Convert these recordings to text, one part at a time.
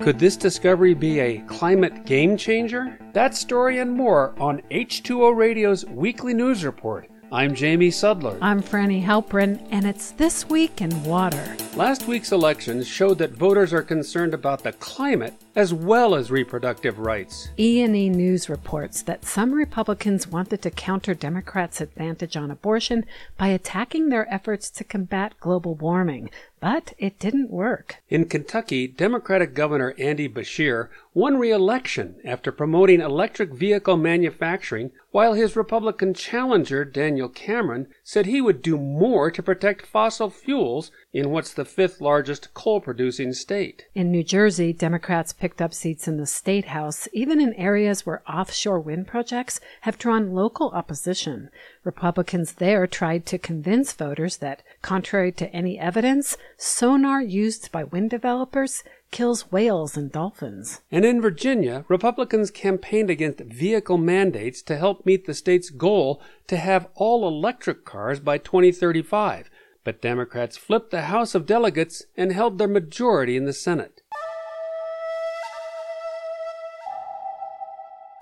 Could this discovery be a climate game changer? That story and more on H2O Radio's weekly news report. I'm Jamie Sudler. I'm Frani Halperin, and it's This Week in Water. Last week's elections showed that voters are concerned about the climate as well as reproductive rights. E&E News reports that some Republicans wanted to counter Democrats' advantage on abortion by attacking their efforts to combat global warming, but it didn't work. In Kentucky, Democratic Governor Andy Beshear won re-election after promoting electric vehicle manufacturing, while his Republican challenger Daniel Cameron said he would do more to protect fossil fuels in what's the fifth largest coal producing state. In New Jersey, Democrats picked up seats in the state house, even in areas where offshore wind projects have drawn local opposition. Republicans there tried to convince voters that, contrary to any evidence, sonar used by wind developers kills whales and dolphins. And in Virginia, Republicans campaigned against vehicle mandates to help meet the state's goal to have all electric cars by 2035 but Democrats flipped the House of Delegates and held their majority in the Senate.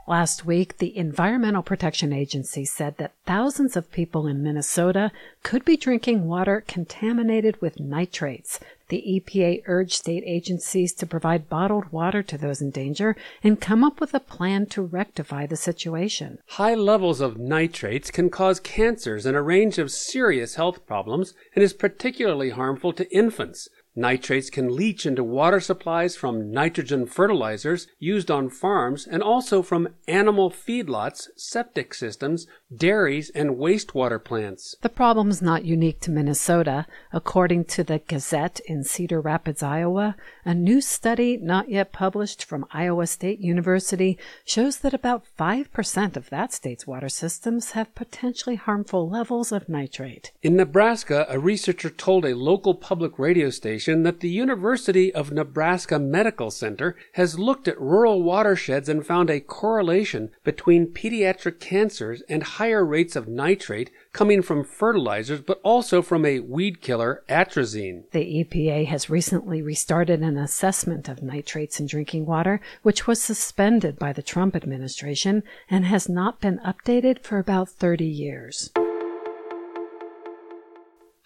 Last week, the Environmental Protection Agency said that thousands of people in Minnesota could be drinking water contaminated with nitrates. The EPA urged state agencies to provide bottled water to those in danger and come up with a plan to rectify the situation. High levels of nitrates can cause cancers and a range of serious health problems and is particularly harmful to infants. Nitrates can leach into water supplies from nitrogen fertilizers used on farms and also from animal feedlots, septic systems, dairies, and wastewater plants. The problem's not unique to Minnesota. According to the Gazette in Cedar Rapids, Iowa, a new study not yet published from Iowa State University shows that about 5% of that state's water systems have potentially harmful levels of nitrate. In Nebraska, a researcher told a local public radio station that the University of Nebraska Medical Center has looked at rural watersheds and found a correlation between pediatric cancers and higher rates of nitrate coming from fertilizers, but also from a weed killer, atrazine. The EPA has recently restarted an assessment of nitrates in drinking water, which was suspended by the Trump administration and has not been updated for about 30 years.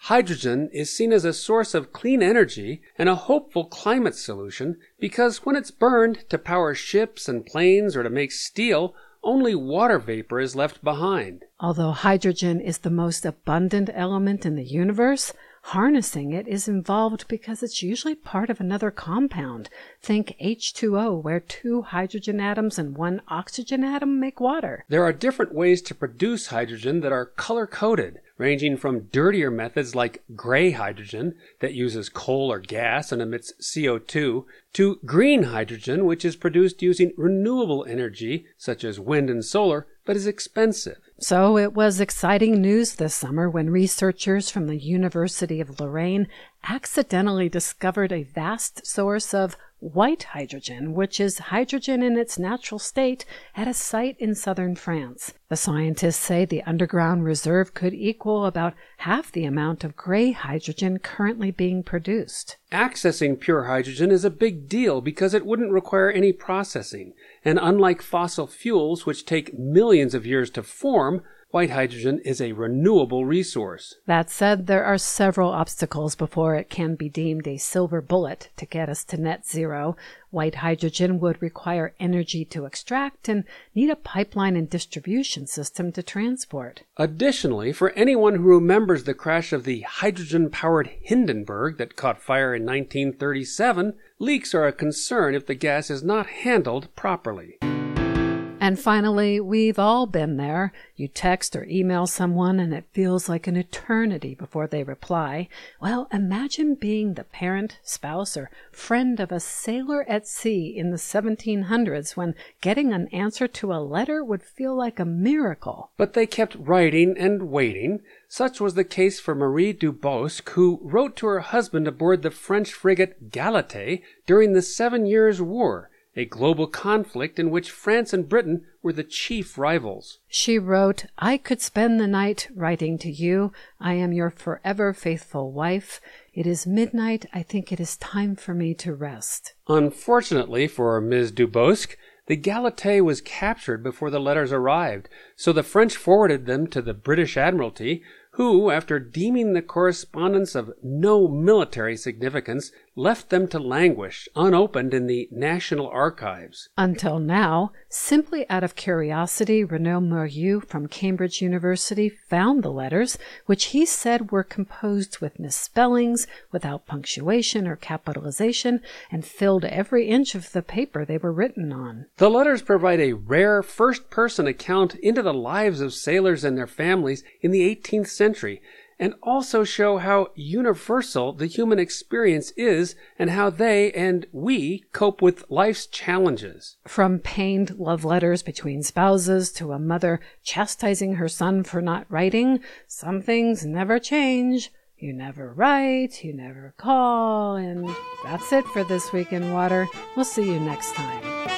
Hydrogen is seen as a source of clean energy and a hopeful climate solution because when it's burned to power ships and planes or to make steel, only water vapor is left behind. Although hydrogen is the most abundant element in the universe, Harnessing it is involved because it's usually part of another compound. Think H2O, where two hydrogen atoms and one oxygen atom make water. There are different ways to produce hydrogen that are color coded, ranging from dirtier methods like gray hydrogen that uses coal or gas and emits CO2 to green hydrogen, which is produced using renewable energy such as wind and solar, but is expensive. So it was exciting news this summer when researchers from the University of Lorraine accidentally discovered a vast source of white hydrogen, which is hydrogen in its natural state, at a site in southern France. The scientists say the underground reserve could equal about half the amount of gray hydrogen currently being produced. Accessing pure hydrogen is a big deal because it wouldn't require any processing, and unlike fossil fuels, which take millions of years to form, white hydrogen is a renewable resource. That said, there are several obstacles before it can be deemed a silver bullet to get us to net zero. White hydrogen would require energy to extract and need a pipeline and distribution system to transport. Additionally, for anyone who remembers the crash of the hydrogen powered Hindenburg that caught fire in 1937, leaks are a concern if the gas is not handled properly. And finally, we've all been there. You text or email someone and it feels like an eternity before they reply. Well, imagine being the parent, spouse, or friend of a sailor at sea in the 1700s when getting an answer to a letter would feel like a miracle. But they kept writing and waiting. Such was the case for Marie Dubosc, who wrote to her husband aboard the French frigate Galatea during the Seven Years' War a global conflict in which France and Britain were the chief rivals. She wrote, I could spend the night writing to you. I am your forever faithful wife. It is midnight. I think it is time for me to rest. Unfortunately for Ms. Dubosc, the Galatea was captured before the letters arrived, so the French forwarded them to the British Admiralty, who, after deeming the correspondence of no military significance, left them to languish unopened in the National Archives. Until now, simply out of curiosity, Renaud Morieux from Cambridge University found the letters, which he said were composed with misspellings, without punctuation or capitalization, and filled every inch of the paper they were written on. The letters provide a rare first person account into the lives of sailors and their families in the 18th century and also show how universal the human experience is and how they and we cope with life's challenges. From pained love letters between spouses to a mother chastising her son for not writing, some things never change. You never write, you never call, and that's it for this week in water. We'll see you next time.